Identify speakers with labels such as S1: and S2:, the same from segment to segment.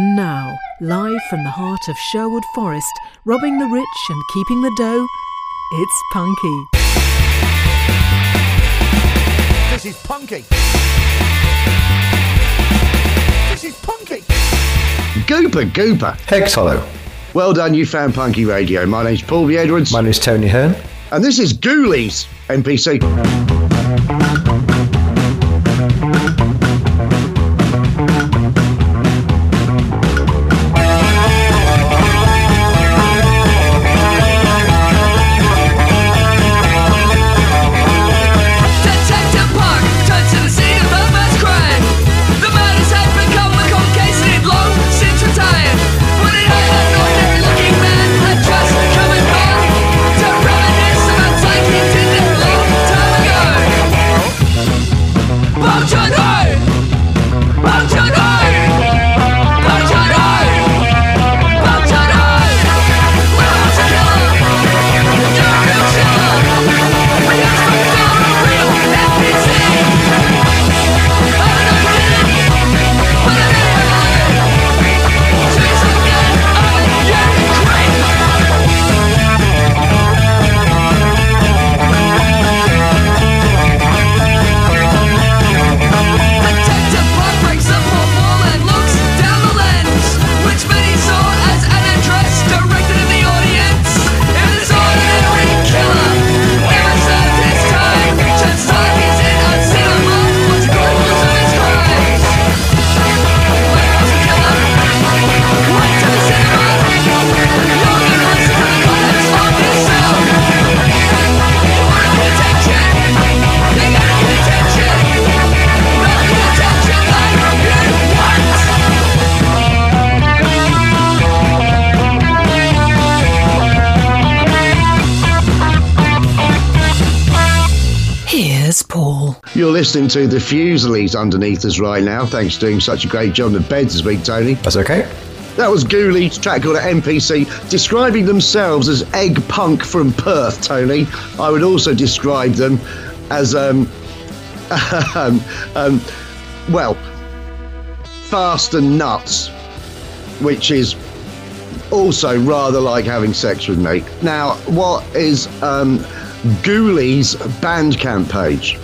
S1: And now, live from the heart of Sherwood Forest, robbing the rich and keeping the dough, it's Punky.
S2: This is Punky. This is Punky.
S3: Gooper, Gooper.
S4: Hex Hollow.
S3: Well done, you found Punky Radio. My name's Paul B. Edwards.
S4: My name is Tony Hearn.
S3: and this is Ghoulies, NPC.
S5: You're
S3: listening to the Fusilies underneath us right now. Thanks for doing such a great job on the beds this week, Tony.
S4: That's okay.
S3: That was Ghoulies, track called NPC, describing themselves as egg punk from Perth, Tony. I would also describe them as, um, um, um, well, fast and nuts, which is also rather like having sex with me. Now, what is um, Ghoulies' Bandcamp page?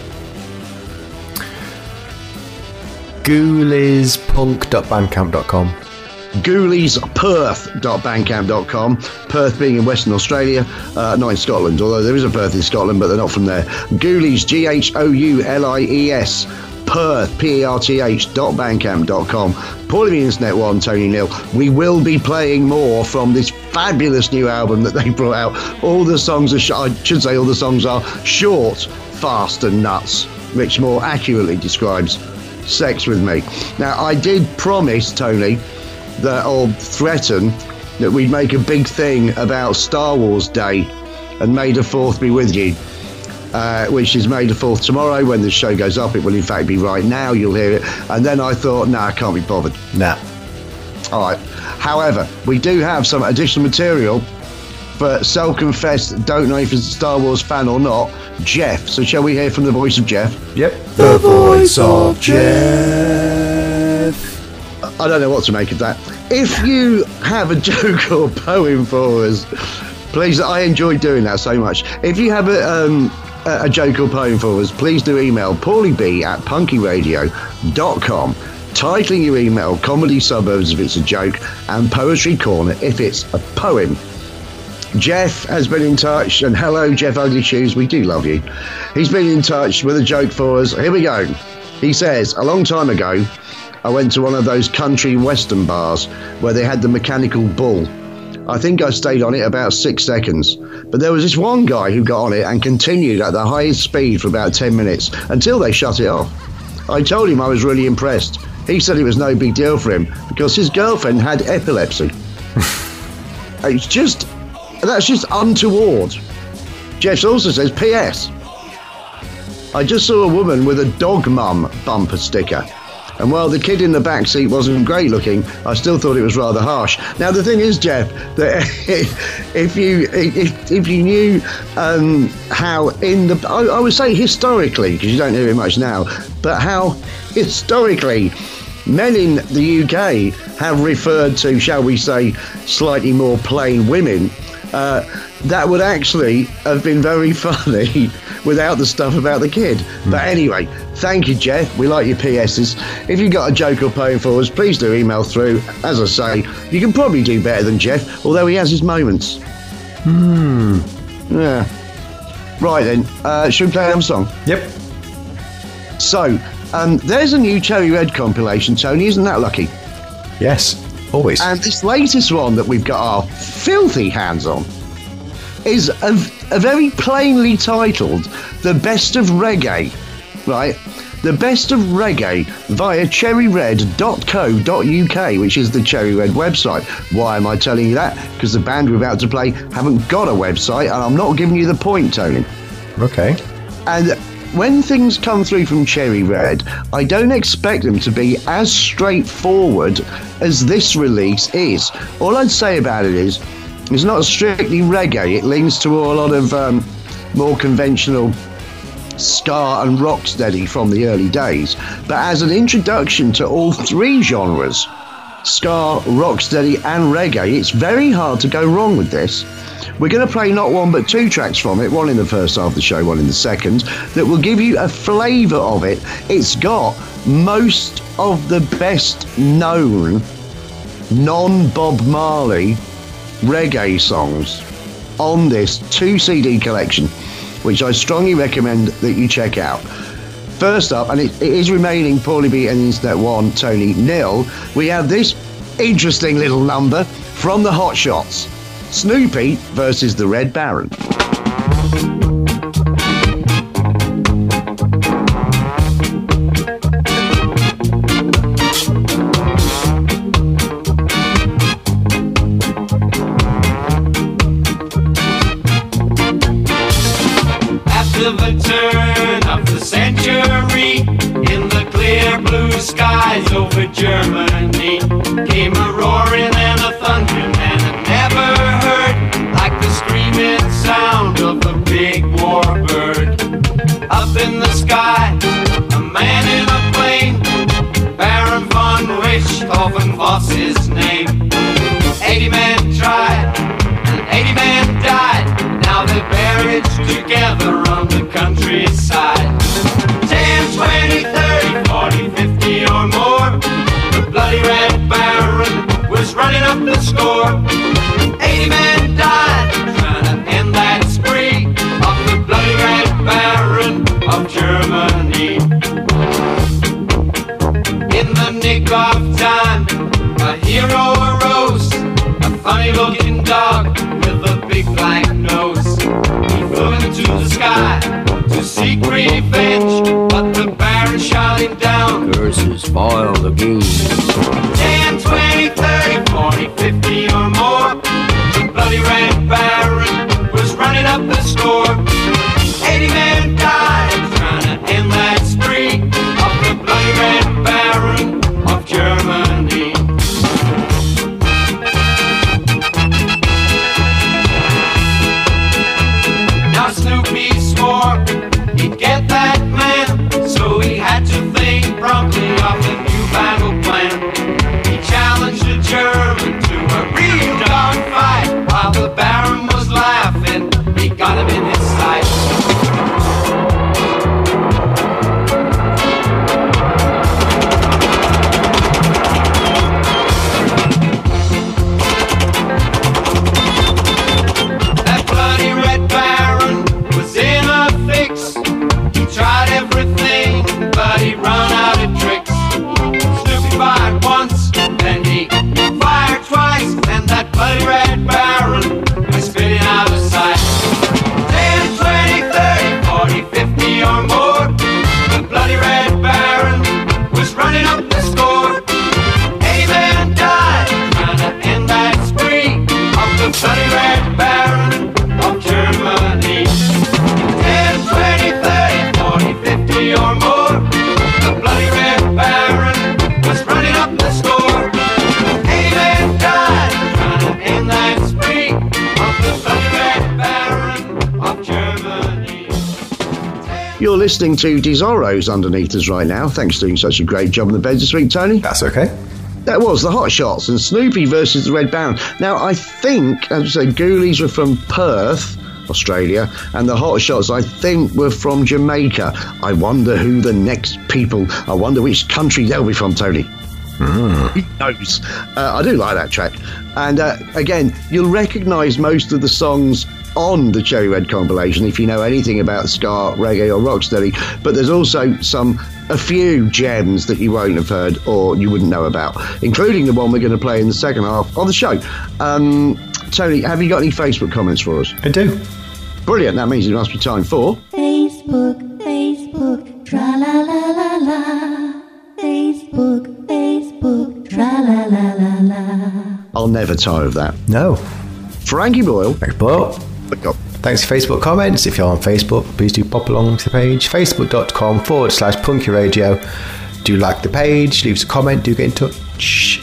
S4: Ghouliespunk.bandcamp.com.
S3: ghouliesperth.bandcamp.com. Perth being in Western Australia, uh, not in Scotland, although there is a Perth in Scotland, but they're not from there. Ghoulies, G H O U L I E S, Perth, P E R T H, dot bandcamp.com. Paulie the Internet One, Tony Neil. We will be playing more from this fabulous new album that they brought out. All the songs are, sh- I should say, all the songs are short, fast, and nuts, which more accurately describes sex with me. Now, I did promise, Tony, that or threaten that we'd make a big thing about Star Wars Day and May the Fourth be with you. Uh, which is May the 4th tomorrow when the show goes up. It will, in fact, be right now. You'll hear it. And then I thought, nah, I can't be bothered.
S4: Nah.
S3: All right. However, we do have some additional material for self confessed, don't know if he's a Star Wars fan or not, Jeff. So, shall we hear from the voice of Jeff?
S4: Yep.
S2: The voice of Jeff.
S3: I don't know what to make of that. If you have a joke or poem for us, please, I enjoy doing that so much. If you have a, um, a a joke or poem for us, please do email paulieb at punkyradio.com. Titling your email Comedy Suburbs if it's a joke, and Poetry Corner if it's a poem. Jeff has been in touch, and hello, Jeff Ugly Shoes, we do love you. He's been in touch with a joke for us. Here we go. He says, A long time ago, I went to one of those country western bars where they had the mechanical bull. I think I stayed on it about six seconds, but there was this one guy who got on it and continued at the highest speed for about 10 minutes until they shut it off. I told him I was really impressed. He said it was no big deal for him because his girlfriend had epilepsy. it's just, that's just untoward. Jeff also says, P.S. I just saw a woman with a dog mum bumper sticker. And while the kid in the back seat wasn't great looking, I still thought it was rather harsh. Now the thing is, Jeff, that if you if, if you knew um, how in the I, I would say historically because you don't hear it much now, but how historically men in the UK have referred to, shall we say, slightly more plain women, uh, that would actually have been very funny without the stuff about the kid. But anyway, thank you, Jeff. We like your PSs. If you've got a joke or poem for us, please do email through. As I say, you can probably do better than Jeff, although he has his moments. Hmm. Yeah. Right then, uh, should we play another song?
S4: Yep.
S3: So, um, there's a new Cherry Red compilation, Tony. Isn't that lucky?
S4: Yes. Always.
S3: And this latest one that we've got our filthy hands on is a, a very plainly titled The Best of Reggae, right? The Best of Reggae via cherryred.co.uk, which is the Cherry Red website. Why am I telling you that? Because the band we're about to play haven't got a website, and I'm not giving you the point, Tony.
S4: okay.
S3: And when things come through from Cherry Red, I don't expect them to be as straightforward as this release is. All I'd say about it is, it's not strictly reggae. It leans to a lot of um, more conventional ska and rocksteady from the early days. But as an introduction to all three genres, ska, rocksteady, and reggae, it's very hard to go wrong with this. We're going to play not one but two tracks from it, one in the first half of the show, one in the second, that will give you a flavour of it. It's got most of the best known non Bob Marley reggae songs on this two CD collection, which I strongly recommend that you check out. First up, and it, it is remaining Paulie B and Internet 1, Tony nil, we have this interesting little number from the Hot Shots Snoopy versus the Red Baron.
S6: After the turn of the century, in the clear blue skies over Germany, the sky to seek revenge, but the Baron shot him down.
S7: Curses spoil the
S3: listening to Desoros underneath us right now. Thanks for doing such a great job in the bed this week, Tony.
S4: That's okay.
S3: That was the Hot Shots and Snoopy versus the Red Baron. Now, I think, as I say, Ghoulies were from Perth, Australia, and the Hot Shots, I think, were from Jamaica. I wonder who the next people, I wonder which country they'll be from, Tony. Who knows? Uh, I do like that track. And uh, again, you'll recognise most of the songs on the Cherry Red compilation if you know anything about ska, reggae, or rocksteady. But there's also some a few gems that you won't have heard or you wouldn't know about, including the one we're going to play in the second half of the show. Um, Tony, have you got any Facebook comments for us?
S4: I do.
S3: Brilliant. That means it must be time for.
S8: Facebook, Facebook, tra la la la la. Facebook, Facebook, tra la la la la.
S3: I'll never tire of that.
S4: No.
S3: Frankie Boyle.
S4: Thanks, Boyle. Thanks for Facebook comments. If you're on Facebook, please do pop along to the page. Facebook.com forward slash punky radio. Do like the page, leave us a comment, do get in touch.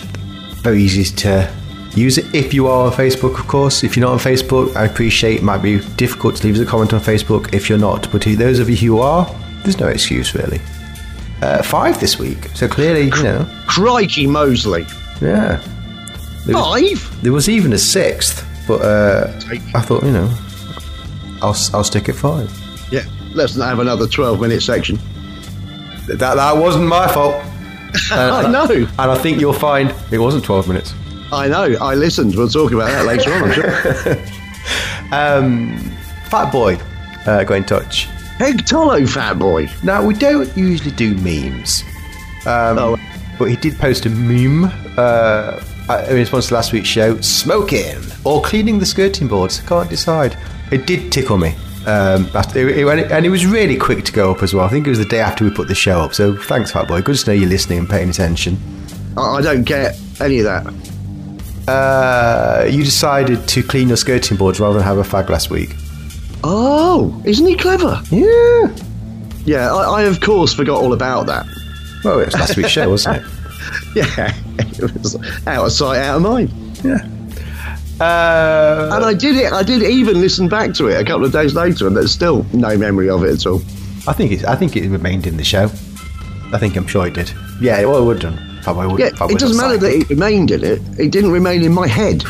S4: Very easy to use it if you are on Facebook, of course. If you're not on Facebook, I appreciate it might be difficult to leave us a comment on Facebook if you're not. But to those of you who are, there's no excuse really. Uh, five this week, so clearly, you know,
S3: Crikey Mosley.
S4: yeah. There was,
S3: Five?
S4: there was even a sixth, but uh, I thought, you know, I'll, I'll stick at five.
S3: Yeah. Let's not have another 12 minute section.
S4: That that wasn't my fault.
S3: I know.
S4: And I think you'll find it wasn't 12 minutes.
S3: I know. I listened. We'll talk about that later on, I'm sure.
S4: Um, Fat Boy uh, got in touch.
S3: Peg Tolo, fat boy.
S4: Now, we don't usually do memes, um,
S3: Oh.
S4: but he did post a meme uh, in response to last week's show smoking or cleaning the skirting boards. Can't decide. It did tickle me. Um, it- it- and it was really quick to go up as well. I think it was the day after we put the show up. So thanks, Fat Boy. Good to know you're listening and paying attention.
S3: I, I don't get any of that.
S4: Uh, you decided to clean your skirting boards rather than have a fag last week.
S3: Oh, isn't he clever?
S4: Yeah.
S3: Yeah, I, I of course forgot all about that.
S4: Well, it was last week's show, wasn't it?
S3: Yeah, it was out of sight, out of mind.
S4: Yeah. Uh,
S3: And I did it. I did even listen back to it a couple of days later, and there's still no memory of it at all.
S4: I think it, I think it remained in the show. I think I'm sure it did. Yeah, well, it would have done. Probably would.
S3: Yeah,
S4: probably
S3: it doesn't matter that it remained in it. It didn't remain in my head.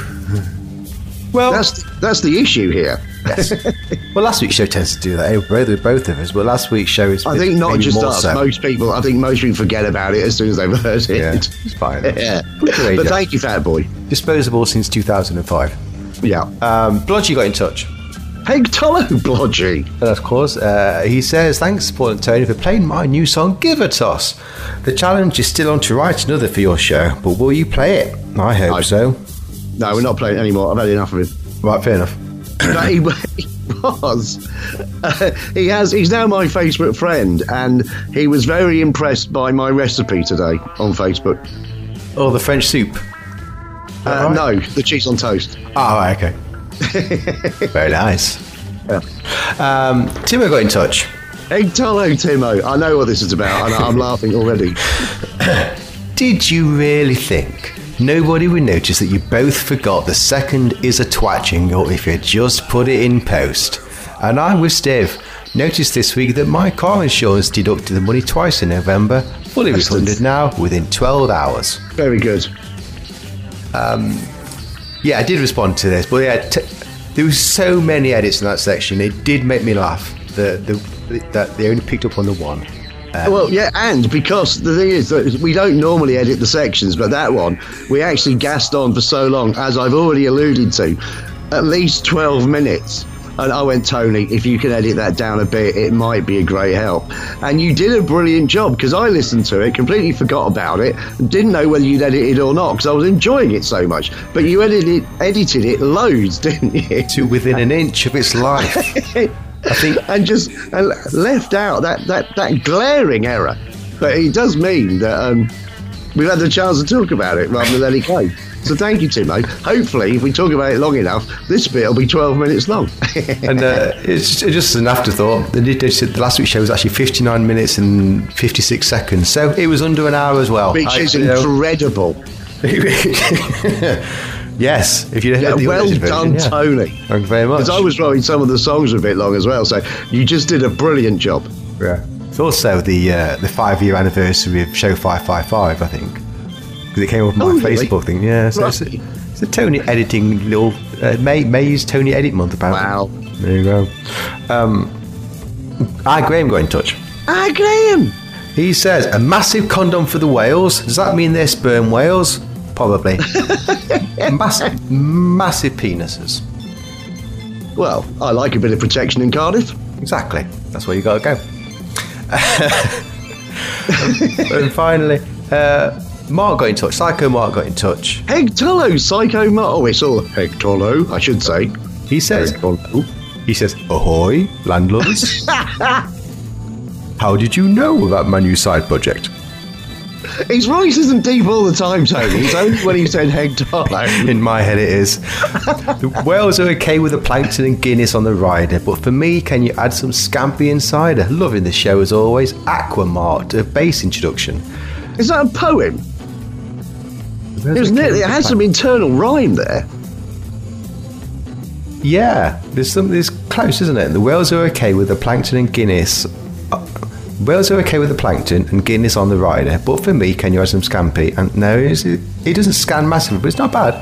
S4: Well,
S3: That's that's the issue here.
S4: yes. well, last week's show tends to do that. eh, Both, both of us, but last week's show is.
S3: I think not just us.
S4: so.
S3: Most people. I think most people forget about it as soon as they've heard it.
S4: Yeah, it's fine.
S3: Yeah.
S4: Put your radio.
S3: But thank you, Fat Boy.
S4: Disposable since 2005.
S3: Yeah.
S4: Um, Blodgy got in touch.
S3: Peg Tolo, Blodgy.
S4: And of course, uh, he says, Thanks, Paul and Tony, for playing my new song, Give a Toss. The challenge is still on to write another for your show, but will you play it? I hope
S3: I-
S4: so.
S3: No, we're not playing anymore. I've had enough of him.
S4: Right, fair enough.
S3: But he, he was. Uh, he has. He's now my Facebook friend, and he was very impressed by my recipe today on Facebook.
S4: Oh, the French soup.
S3: Uh,
S4: right?
S3: No, the cheese on toast.
S4: Oh, right, okay. Very nice. Um, Timo got in touch.
S3: Egg Tolo, Timo. I know what this is about, and I'm laughing already.
S4: Did you really think nobody would notice that you both forgot the second is a twatching or if you just put it in post? And I with Steve noticed this week that my car insurance deducted the money twice in November, fully
S3: Excellent.
S4: refunded now within 12 hours.
S3: Very good.
S4: Um, yeah, I did respond to this, but yeah, t- there was so many edits in that section. It did make me laugh. The, the that they only picked up on the one.
S3: Um, well, yeah, and because the thing is that we don't normally edit the sections, but that one we actually gassed on for so long, as I've already alluded to, at least 12 minutes. And I went, Tony, if you can edit that down a bit, it might be a great help. And you did a brilliant job because I listened to it, completely forgot about it, and didn't know whether you'd edited or not because I was enjoying it so much. But you edited edited it loads, didn't you?
S4: To within an inch of its life. I think
S3: and just and left out that, that, that glaring error. But it does mean that um, we've had the chance to talk about it rather than let it go. So thank you, Timo. Hopefully, if we talk about it long enough, this bit will be 12 minutes long.
S4: and uh, it's just, an afterthought. They did- they said the last week's show was actually 59 minutes and 56 seconds, so it was under an hour as well.
S3: Which
S4: I-
S3: is incredible.
S4: yes, if you
S3: Yeah, well
S4: version,
S3: done,
S4: yeah.
S3: Tony.
S4: Thank you very much.
S3: Because I was writing some of the songs a bit long as well, so you just did a brilliant job.
S4: Yeah. It's also the uh, the five year anniversary of Show 555, I think. Because it came up on my
S3: Oh, really?
S4: Facebook thing. Yeah. So it's, a, it's a Tony editing little. Uh, May, May's Tony Edit month, apparently.
S3: Wow.
S4: There you go. Um, I, Graham, got in touch.
S3: I Graham!
S4: He says, a massive condom for the whales. Does that mean they're sperm whales? Probably. massive, massive penises.
S3: Well, I like a bit of protection in Cardiff.
S4: Exactly. That's where you got to go. and finally, uh, Mark got in touch. Psycho Mark got in touch.
S3: Hegtolo, Psycho Mark. Oh, it's all Hegtolo, I should say.
S4: He says,
S3: Hegtolo.
S4: he says, ahoy, landlords. How did you know about my new side project?
S3: His voice isn't deep all the time, Tony. It's only when he said Hegtolo.
S4: In my head, it is. the whales are okay with the plankton and Guinness on the rider, but for me, can you add some scampi and cider? Loving the show as always. Aquamart, a bass introduction.
S3: Is that a poem? It, was nearly, it has some internal rhyme there.
S4: Yeah, there's some. There's close, isn't it? The whales are okay with the plankton and Guinness. Whales are okay with the plankton and Guinness on the rider, but for me, can you add some scampi? And no, it, doesn't scan massively, but it's not bad.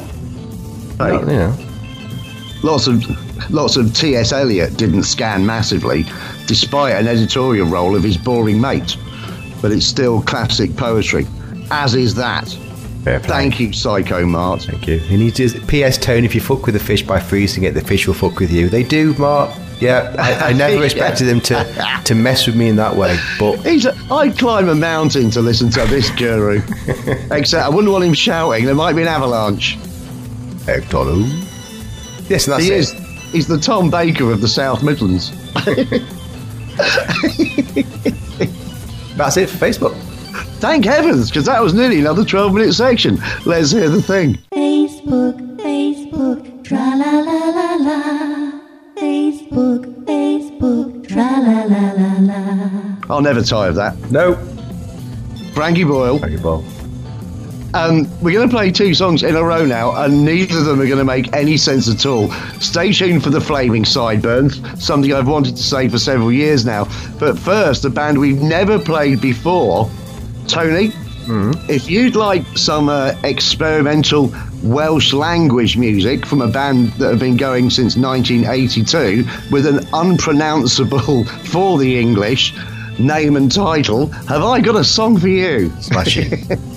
S3: Right.
S4: You know,
S3: Lots of lots of T.S. Eliot didn't scan massively, despite an editorial role of his boring mate. But it's still classic poetry, as is that. Thank you, Psycho Mark.
S4: Thank you. He needs to. P.S. Tone, if you fuck with the fish by freezing it, the fish will fuck with you. They do, Mark. Yeah, I, I never
S3: Yeah.
S4: expected them to to mess with me in that way, but
S3: He's a, I'd climb a mountain to listen to this guru. Except I wouldn't want him shouting. There might be an avalanche.
S4: Hectolo. Yes, and that's
S3: he
S4: it.
S3: is. He's the Tom Baker of the South Midlands.
S4: That's it for Facebook.
S3: Thank heavens, because that was nearly another 12 minute section. Let's hear the thing.
S8: Facebook, Facebook, tra la la la la. La la la la.
S3: I'll never tire of that.
S4: No.
S3: Frankie Boyle.
S4: Frankie Boyle. Bob.
S3: Um, we're going to play two songs in a row now, and neither of them are going to make any sense at all. Stay tuned for the Flaming Sideburns, something I've wanted to say for several years now. But first, a band we've never played before. Tony, Hmm. if you'd like some uh, experimental Welsh language music from a band that have been going since 1982 with an unpronounceable for the English name and title, have I got a song for you?
S4: Smashing.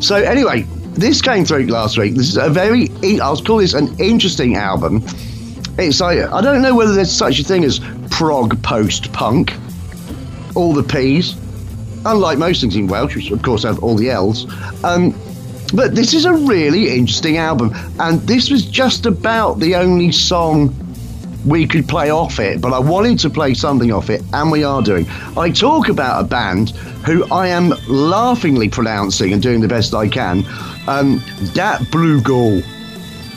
S3: So anyway, this came through last week. This is a very, I'll call this an interesting album. It's like I don't know whether there's such a thing as prog post punk, all the P's, unlike most things in Welsh, which of course have all the L's. Um, but this is a really interesting album, and this was just about the only song we could play off it, but I wanted to play something off it, and we are doing. I talk about a band who I am laughingly pronouncing and doing the best I can. Um, Dat Blugol.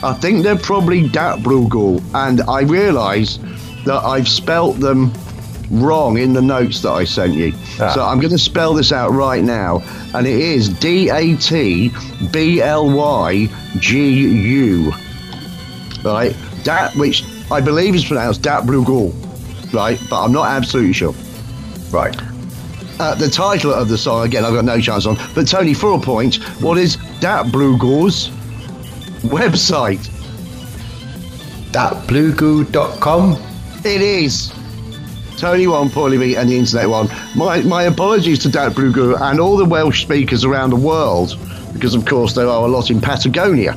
S3: I think they're probably Dat Blugol, and I realise that I've spelt them wrong in the notes that I sent you.
S4: Ah.
S3: So I'm going to spell this out right now, and it is D A T B L Y G U right? that which I believe is pronounced Dat Blugol, right? But I'm not absolutely sure.
S4: right.
S3: Uh, the title of the song, again, I've got no chance on. But Tony, for a point, what is Dat Blugol's website?
S4: datblygu.com.
S3: It is. Tony one, Paulie B, and the internet one. My my apologies to Dat Blugol and all the Welsh speakers around the world, because of course there are a lot in Patagonia.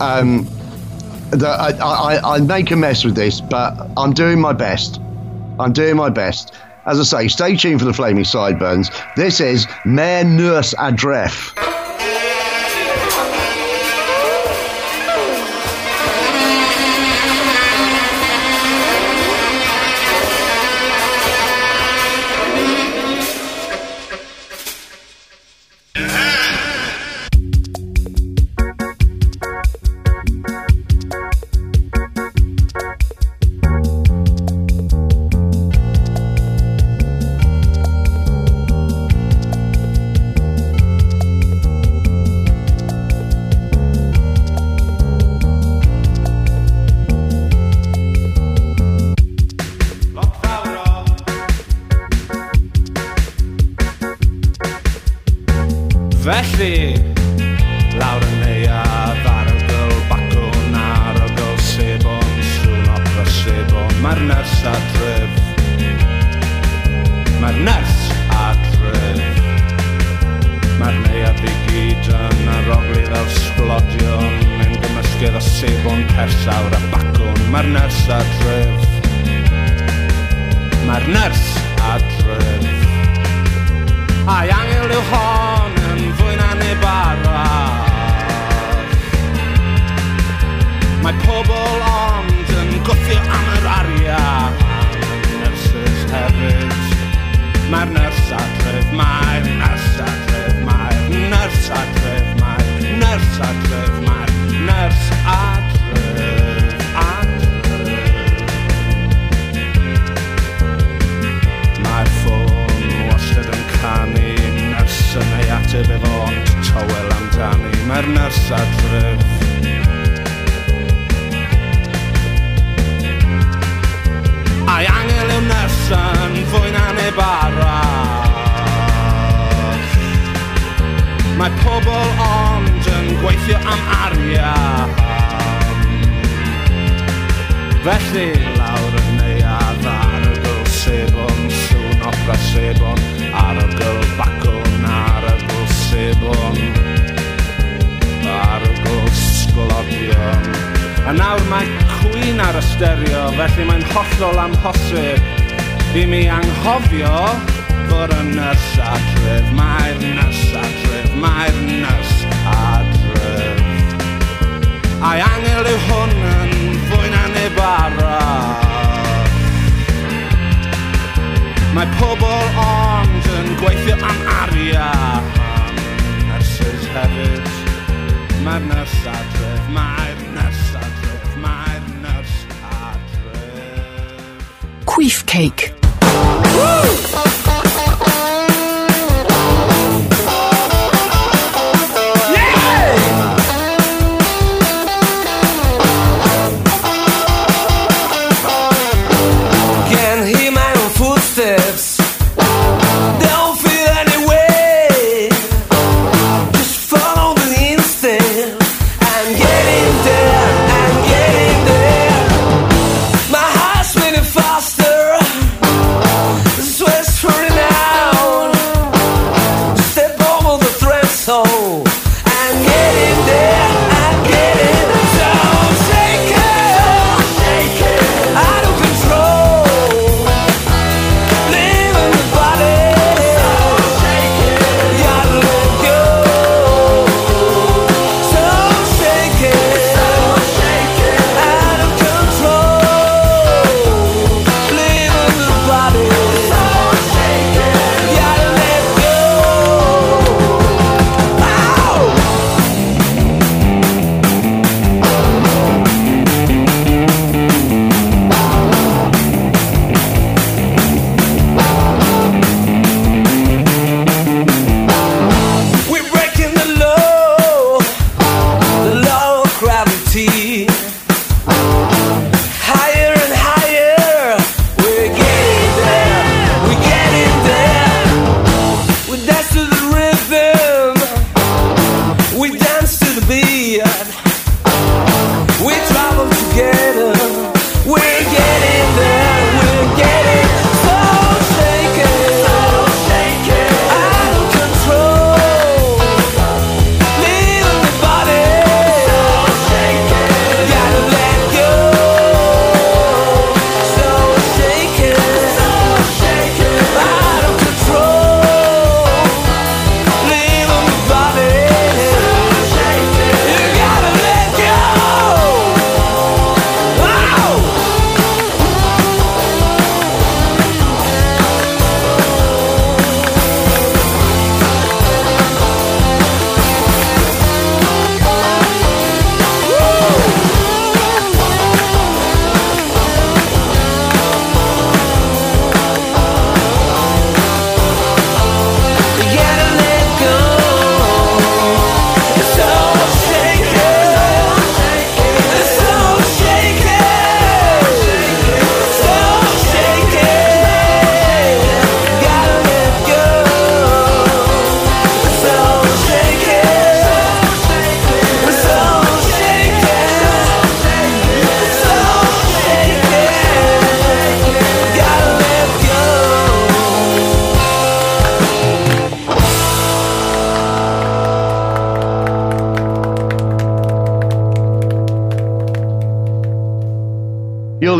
S3: Um, that I, I, I make a mess with this, but I'm doing my best. I'm doing my best. As I say, stay tuned for the Flaming Sideburns. This is Mayor Nurse Adref.
S9: sterio, felly mae'n hollol amhosib i mi anghofio fod yn nyrs adref, mae'r nyrs adref, mae'r nyrs adref. A'i angel yw hwn yn fwy na neb arall. Mae pobl ond yn gweithio am arian, nyrsys hefyd, mae'r nyrs adref, mae'r
S1: queef cake.
S3: Woo!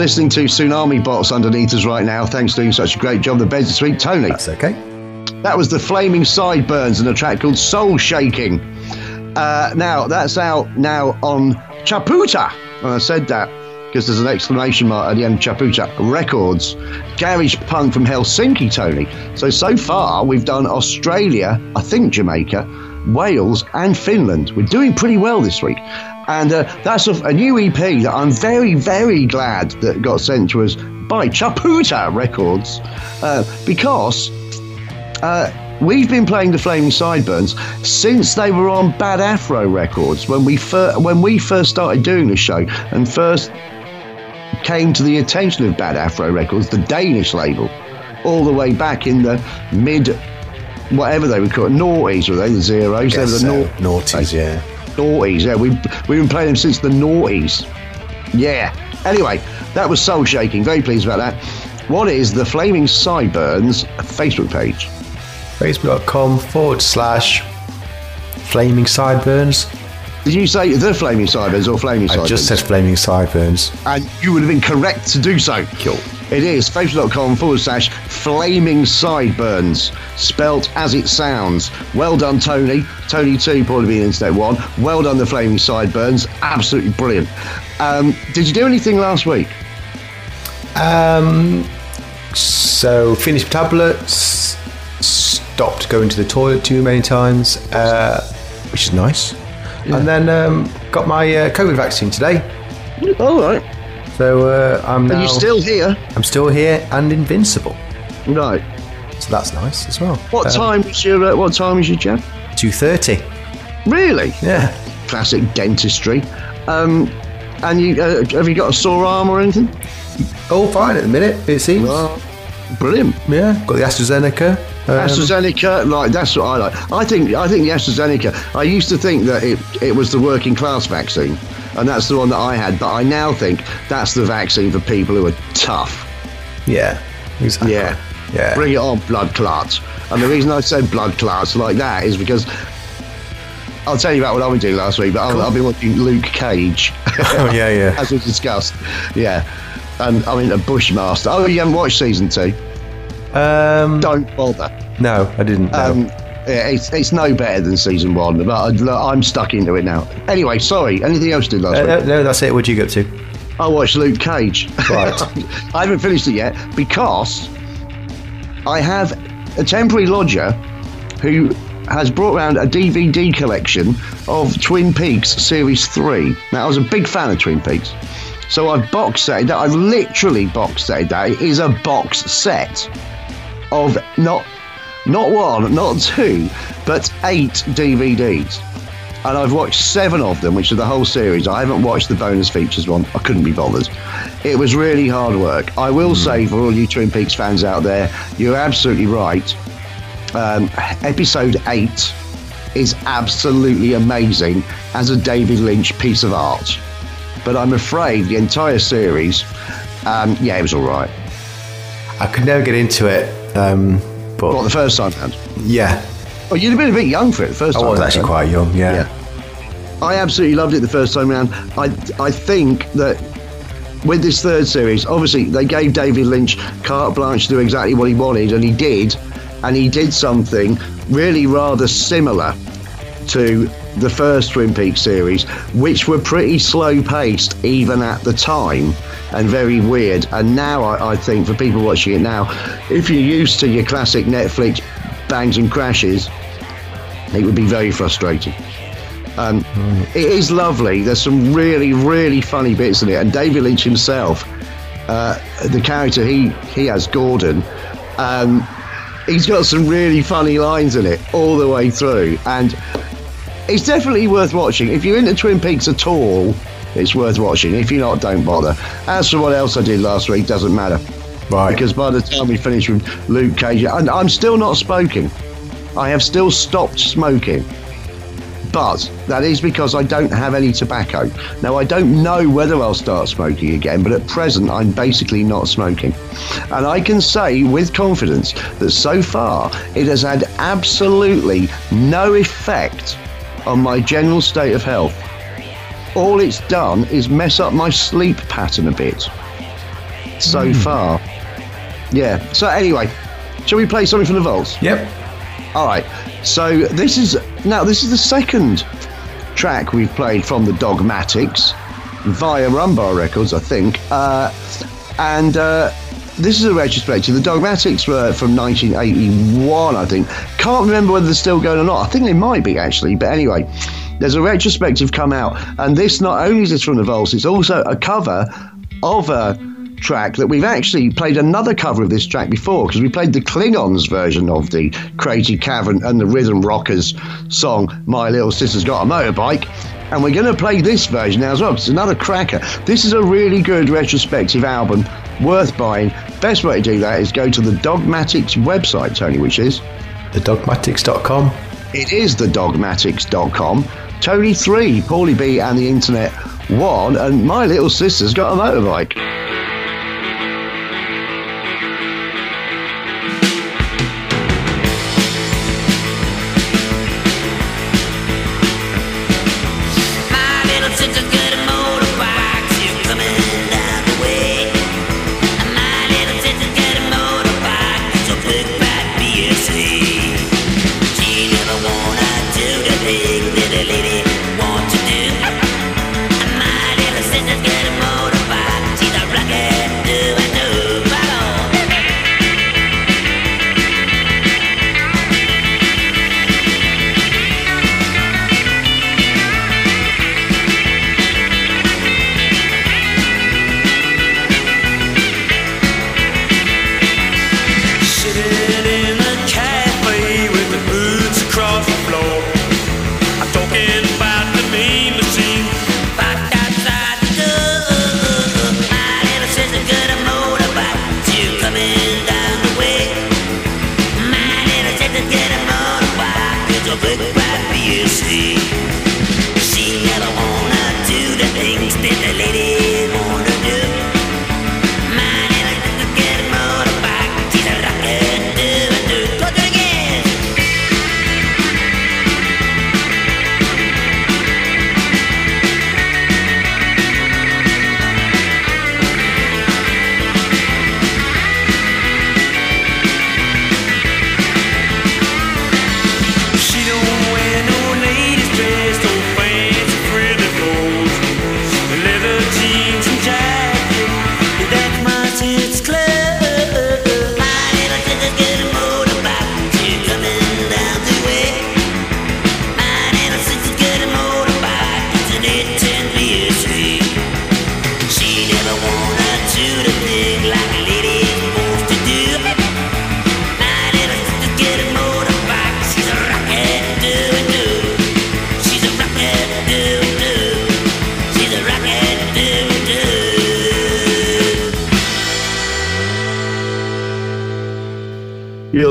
S3: Listening to Tsunami Bots underneath us right now. Thanks for doing such a great job. The beds this week, Tony.
S4: That's okay.
S3: That was the Flaming Sideburns and a track called Soul Shaking. Uh, now, that's out now on Chaputa. And I said that because there's an exclamation mark at the end of Chaputa Records. Garage punk from Helsinki, Tony. So, so far, we've done Australia, I think Jamaica, Wales, and Finland. We're doing pretty well this week. And uh, that's a, a new EP that I'm very, very glad that got sent to us by Chaputa Records uh, because uh, we've been playing the Flaming Sideburns since they were on Bad Afro Records when we fir- when we first started doing the show and first came to the attention of Bad Afro Records, the Danish label, all the way back in the mid whatever they were called, noughties were they the zeros? They were the
S4: so.
S3: nau-
S4: Naughties, yeah.
S3: Noughties. Yeah, we've we've been playing them since the noughties. Yeah. Anyway, that was soul shaking. Very pleased about that. What is the Flaming Sideburns Facebook page?
S4: Facebook.com forward slash flaming sideburns.
S3: Did you say the Flaming Sideburns or Flaming
S4: I
S3: Sideburns?
S4: just said flaming sideburns.
S3: and you would have been correct to do so.
S4: Cool.
S3: It is facebook.com forward slash flaming sideburns, spelt as it sounds. Well done, Tony. Tony 2, probably being internet one. Well done, the flaming sideburns. Absolutely brilliant. Um, did you do anything last week?
S4: Um, so finished tablets, stopped going to the toilet too many times, uh, which is nice. And then um, got my uh, COVID vaccine today.
S3: All right.
S4: So uh, I'm now.
S3: Are you still here?
S4: I'm still here and invincible.
S3: Right.
S4: So that's nice as well.
S3: What
S4: Um,
S3: time is your uh, What time is your jab?
S4: Two thirty.
S3: Really?
S4: Yeah.
S3: Classic dentistry. Um, and you uh, have you got a sore arm or anything?
S4: All fine at the minute. It seems.
S3: Well, brilliant.
S4: yeah. Got the AstraZeneca. um,
S3: AstraZeneca, like that's what I like. I think I think the AstraZeneca. I used to think that it it was the working class vaccine, and that's the one that I had. But I now think that's the vaccine for people who are tough.
S4: Yeah. Exactly.
S3: Yeah,
S4: Yeah.
S3: Bring it on, blood clots. And the reason I said blood clots like that is because I'll tell you about what I've been doing last week. But I've, I've been watching Luke Cage,
S4: Oh yeah, yeah.
S3: as we discussed. Yeah, and I mean a Bushmaster. Oh, you haven't watched season two?
S4: Um,
S3: Don't bother.
S4: no, I didn't. No.
S3: Um, yeah, it's, it's no better than season one, but I, I'm stuck into it now. Anyway, sorry. Anything else did last
S4: Uh, no,
S3: week?
S4: no, that's it. What'd you get to?
S3: I watched Luke Cage.
S4: Right.
S3: I haven't finished it yet because I have a temporary lodger who has brought around a DVD collection of Twin Peaks Series 3. Now, I was a big fan of Twin Peaks. So I've box setted that. I've literally box setted that. It is a box set of not not one, not two, but eight DVDs. And I've watched seven of them, which are the whole series. I haven't watched the bonus features one. I couldn't be bothered. It was really hard work. I will say for all you Twin Peaks fans out there, you're absolutely right. Um, episode eight is absolutely amazing as a David Lynch piece of art. But I'm afraid the entire series, um, yeah, it was all right.
S4: I could never get into it. Um, but
S3: What the first time round?
S4: yeah,
S3: Oh, you'd have been a bit young for it the first
S4: I
S3: time.
S4: I was
S3: round,
S4: actually
S3: then.
S4: quite young. Yeah.
S3: Yeah. I absolutely loved it the first time round. I I think that with this third series, obviously they gave David Lynch carte blanche to do exactly what he wanted, and he did, and he did something really rather similar to the first Twin Peaks series, which were pretty slow paced even at the time and very weird. And now I, I think for people watching it now, if you're used to your classic Netflix bangs and crashes, it would be very frustrating. Um, It is lovely. There's some really, really funny bits in it, and David Lynch himself, uh, the character he he has, Gordon, um, he's got some really funny lines in it all the way through, and it's definitely worth watching. If you're into Twin Peaks at all, it's worth watching. If you're not, don't bother. As for what else I did last week, doesn't matter
S4: Right.
S3: because by the time we finish with Luke Cage, and I'm still not smoking. I have still stopped smoking. But that is because I don't have any tobacco. Now, I don't know whether I'll start smoking again, but at present, I'm basically not smoking. And I can say with confidence that so far, it has had absolutely no effect on my general state of health. All it's done is mess up my sleep pattern a bit. so far. Yeah. So anyway, shall we play something from the vaults?
S4: Yep.
S3: All right. So this is now this is the second track we've played from the Dogmatics via Rumbar Records, I think. Uh, and uh, this is a retrospective. The Dogmatics were from 1981, I think. Can't remember whether they're still going or not. I think they might be actually. But anyway, there's a retrospective come out, and this not only is this from the Vaults, it's also a cover of a track that we've actually played another cover of this track before because we played the Klingons version of the Crazy Cavan and the Rhythm Rockers song My Little Sister's Got a Motorbike and we're going to play this version now as well it's another cracker this is a really good retrospective album worth buying. Best way to do that is go to the Dogmatics website Tony which is?
S4: Thedogmatics.com
S3: it is the dogmatics.com Tony 3 Paulie B and the internet 1 and my little sister's got a motorbike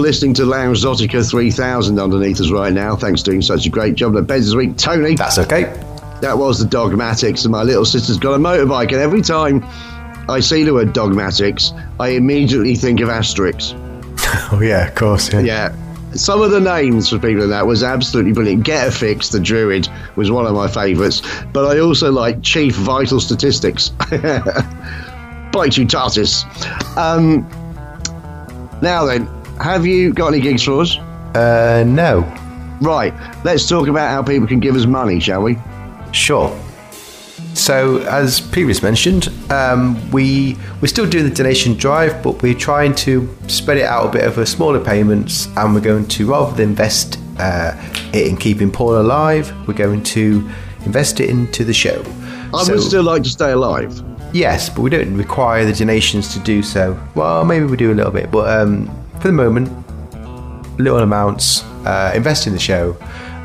S3: listening to Lounge Zotica 3000 underneath us right now. Thanks for doing such a great job at beds this week, Tony.
S4: That's okay.
S3: That was the Dogmatics, and my little sister's got a motorbike. And every time I see the word Dogmatics, I immediately think of Asterix.
S4: Oh yeah, of course. Yeah.
S3: Yeah. Some of the names for people in that was absolutely brilliant. Getafix, the Druid, was one of my favourites. But I also like Chief Vitalstatistix. Bite you, Tartus. Um, now then, have you got any gigs for us?
S4: Uh, no.
S3: Right, let's talk about how people can give us money, shall we?
S4: Sure. So, as previously mentioned, um, we we're still doing the donation drive, but we're trying to spread it out a bit over smaller payments, and we're going to rather than invest uh, it in keeping Paul alive, we're going to invest it into the show.
S3: I
S4: So-
S3: would still like to stay alive.
S4: Yes, but we don't require the donations to do so. Well, maybe we do a little bit, but um, for the moment, little amounts. Uh, invest in the show,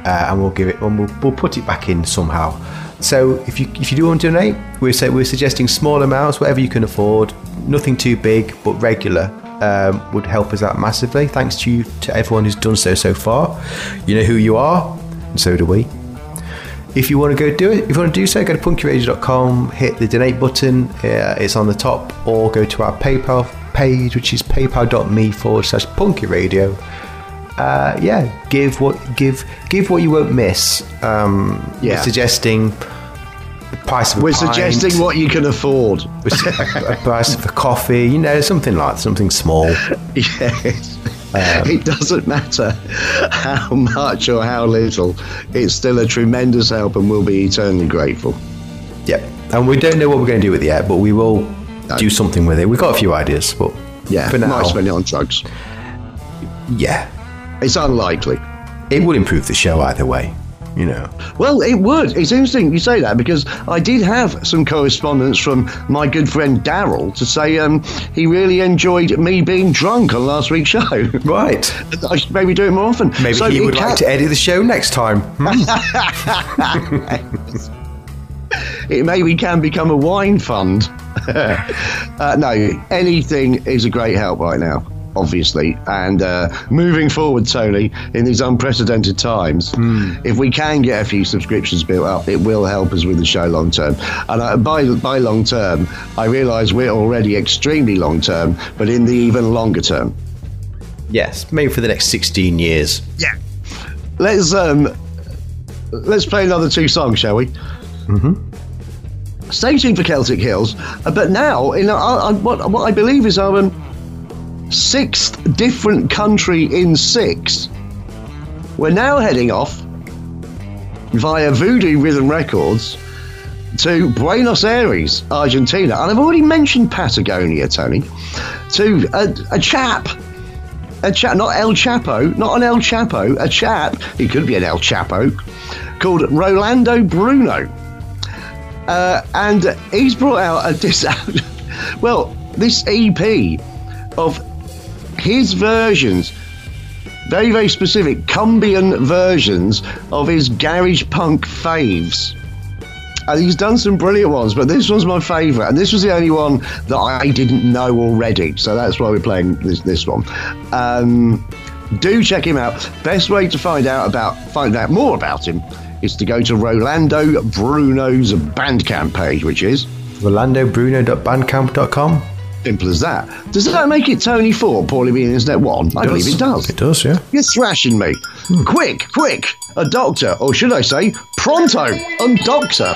S4: uh, and we'll give it. And we'll, we'll put it back in somehow. So if you if you do want to donate, we're say, we're suggesting small amounts, whatever you can afford. Nothing too big, but regular. Um, would help us out massively. Thanks to you to everyone who's done so so far. You know who you are, and so do we. If you want to go do it, if you want to do so, go to punkyradio.com, hit the donate button, uh, it's on the top, or go to our PayPal page, which is paypal.me forward slash punkyradio. Uh, yeah, give what give give what you won't miss. Um,
S3: Yeah.
S4: We're suggesting price of
S3: We're
S4: pint,
S3: suggesting what you can afford.
S4: a, a price of a coffee, you know, something like something small.
S3: Yes.
S4: Um,
S3: it doesn't matter how much or how little. It's still a tremendous help, and we'll be eternally grateful.
S4: Yep. And we don't know what we're going to do with it yet, but we will do something with it. We've got a few ideas, but
S3: Yeah,
S4: for now,
S3: might spend it on drugs.
S4: yeah,
S3: It's unlikely.
S4: it would improve the show either way. You know.
S3: Well, it would. It's interesting you say that because I did have some correspondence from my good friend Daryl to say um, he really enjoyed me being drunk on last week's show.
S4: Right.
S3: I should maybe do it more often.
S4: Maybe
S3: So
S4: he would
S3: can-
S4: like to edit the show next time. Hmm?
S3: it maybe can become a wine fund. uh, no, anything is a great help right now, obviously. And uh, moving forward, Tony, in these unprecedented times, if we can get a few subscriptions built up, it will help us with the show long term. And uh, by by long term, I realise we're already extremely long term, but in the even longer term.
S4: yes, maybe for the next 16 years.
S3: Yeah. Let's um, let's play another two songs, shall we? Mm-hmm. Staging for Celtic Hills, uh, but now in our, what what I believe is our um, sixth different country in six. We're now heading off via Voodoo Rhythm Records to Buenos Aires, Argentina, and I've already mentioned Patagonia, Tony, to a, a chap a chap, not El Chapo, not an El Chapo, a chap, he could be an El Chapo, called Rolando Bruno. Uh, and he's brought out a dis well, this EP of his versions, very, very specific Cumbian versions of his garage punk faves. And he's done some brilliant ones, but this one's my favourite, and this was the only one that I didn't know already, so that's why we're playing this this one. Um, do check him out. Best way to find out about find out more about him is to go to Rolando Bruno's Bandcamp page, which is
S4: RolandoBruno.bandcamp.com.
S3: simple as that. Does that make it Tony Four, Paulie B Internet One? I believe it does.
S4: It does, yeah.
S3: You're thrashing me. Hmm. Quick, quick, a doctor, or should I say, pronto, a doctor.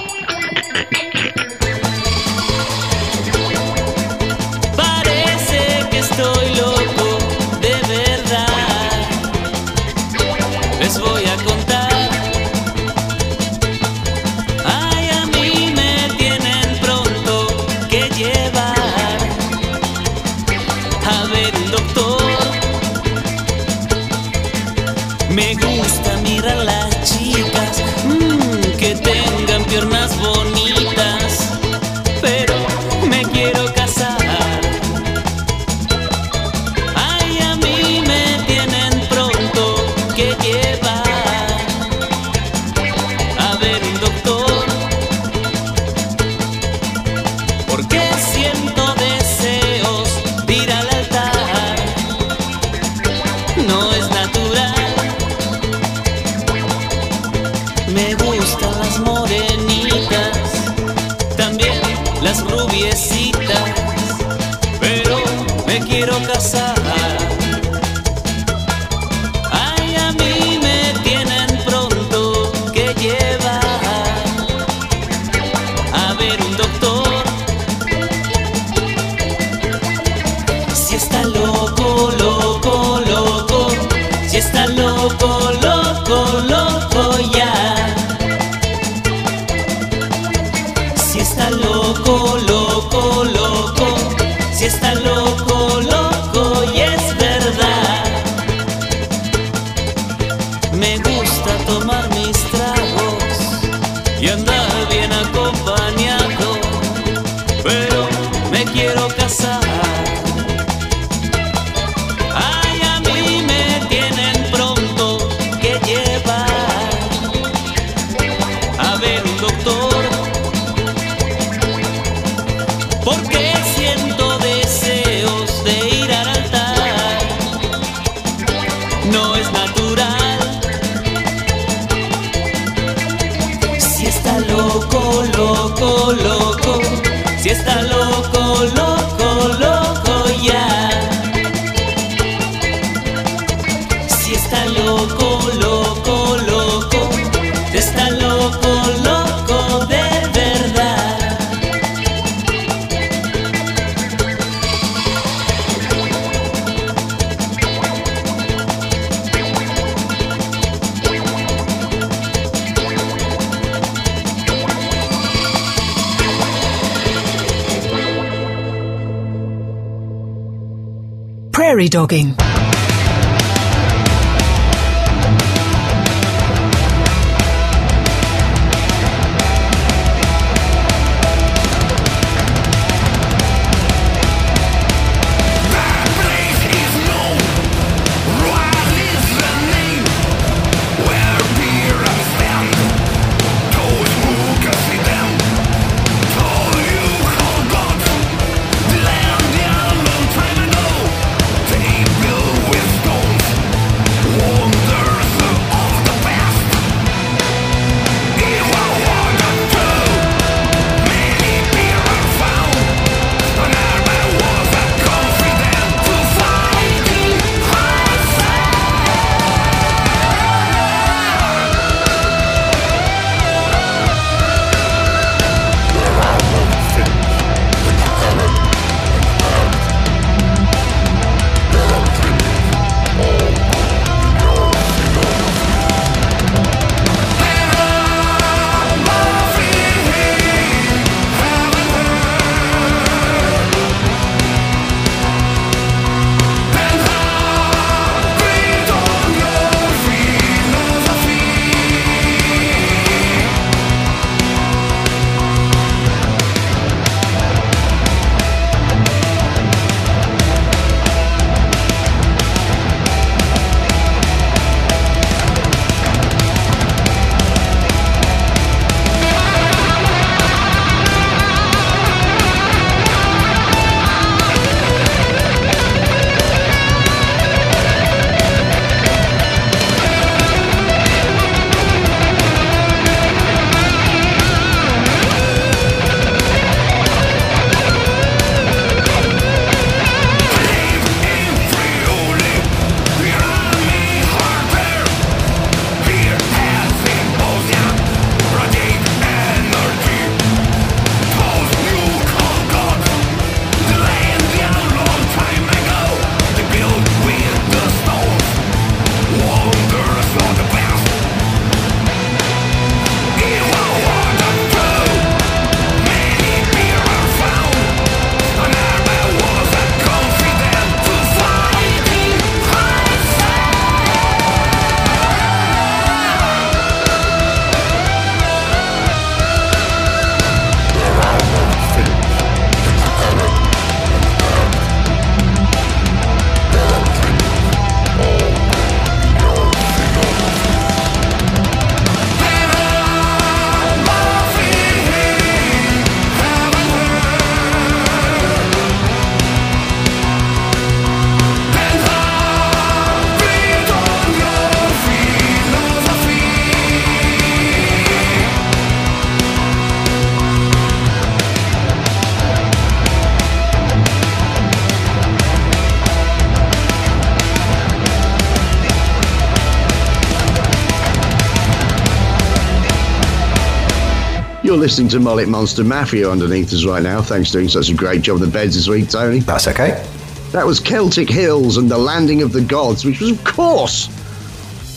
S3: Listening to Mullet Monster Mafia underneath us right now. Thanks for doing such a great job on the beds this week, Tony.
S4: That's okay.
S3: That was Celtic Hills and the Landing of the Gods, which was, of course,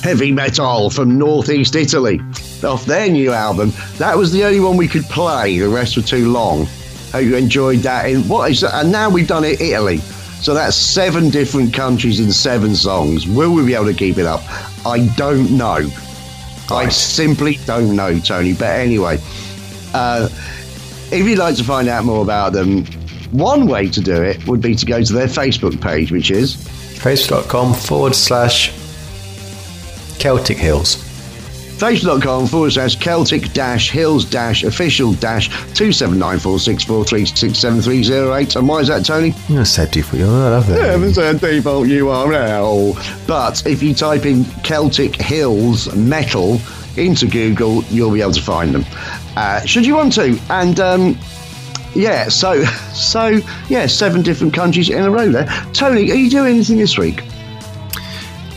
S3: heavy metal from northeast Italy. Off their new album. That was the only one we could play. The rest were too long. Hope you enjoyed that. In what is that? And now we've done it Italy. So that's seven different countries in seven songs. Will we be able to keep it up? I don't know. I simply don't know, Tony. But anyway, uh, if you'd like to find out more about them, one way to do it would be to go to their Facebook page, which is
S4: Facebook.com forward slash Celtic Hills.
S3: facebook.com forward slash Celtic dash hills dash official dash 279464367308. And why is that, Tony?
S4: I said default URL,
S3: I
S4: they?
S3: haven't said default URL. But if you type in Celtic Hills Metal into Google, you'll be able to find them. Uh, should you want to. And um, yeah, so so yeah, seven different countries in a row there. Tony, are you doing anything this week?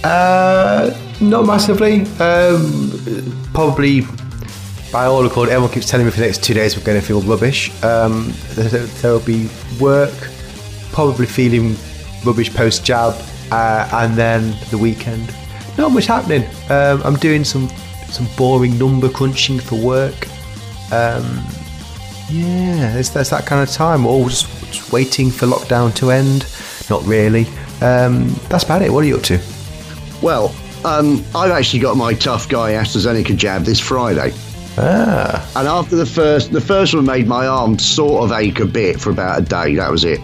S4: Uh, not massively. Um, probably, by all record, everyone keeps telling me for the next two days we're going to feel rubbish. Um, there, will be work, probably feeling rubbish post jab, uh, and then the weekend. Not much happening. Um, I'm doing some some boring number crunching for work. Um, yeah, it's, that's that kind of time. We're all just, just waiting for lockdown to end. Not really. Um, that's about it. What are you up to?
S3: Well, um, I've actually got my tough guy AstraZeneca jab this Friday.
S4: Ah,
S3: And after the first, the first one made my arm sort of ache a bit for about a day. That was it.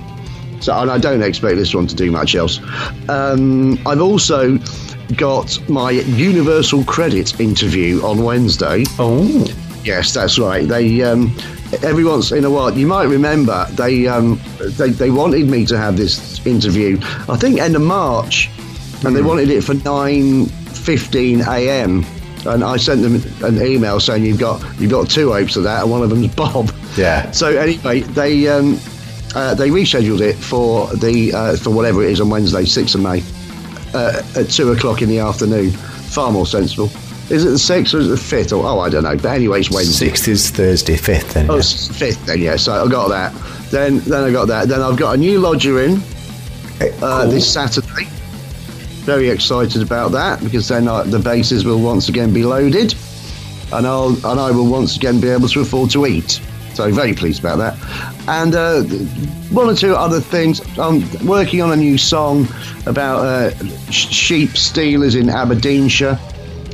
S3: So, and I don't expect this one to do much else. Um, I've also got my Universal Credit interview on Wednesday.
S4: oh,
S3: Yes, that's right. They um, every once in a while, you might remember they um, they they wanted me to have this interview. I think end of March, and they wanted it for nine fifteen a.m. And I sent them an email saying you've got you've got two hopes of that, and one of them's Bob.
S4: Yeah.
S3: So anyway, they um, uh, they rescheduled it for the uh, for whatever it is on Wednesday, sixth of May, uh, at two o'clock in the afternoon. Far more sensible. Is it the sixth or is it the fifth? Or, oh, I don't know. But anyway, it's Wednesday.
S4: sixth is Thursday, fifth then.
S3: Oh,
S4: yeah.
S3: fifth then, yeah. So I got that. Then then I got that. Then I've got a new lodger in uh,
S4: Cool.
S3: this Saturday. Very excited about that because then uh, the bases will once again be loaded, and I'll and I will once again be able to afford to eat. So very pleased about that. And uh, one or two other things. I'm working on a new song about uh, sheep stealers in Aberdeenshire.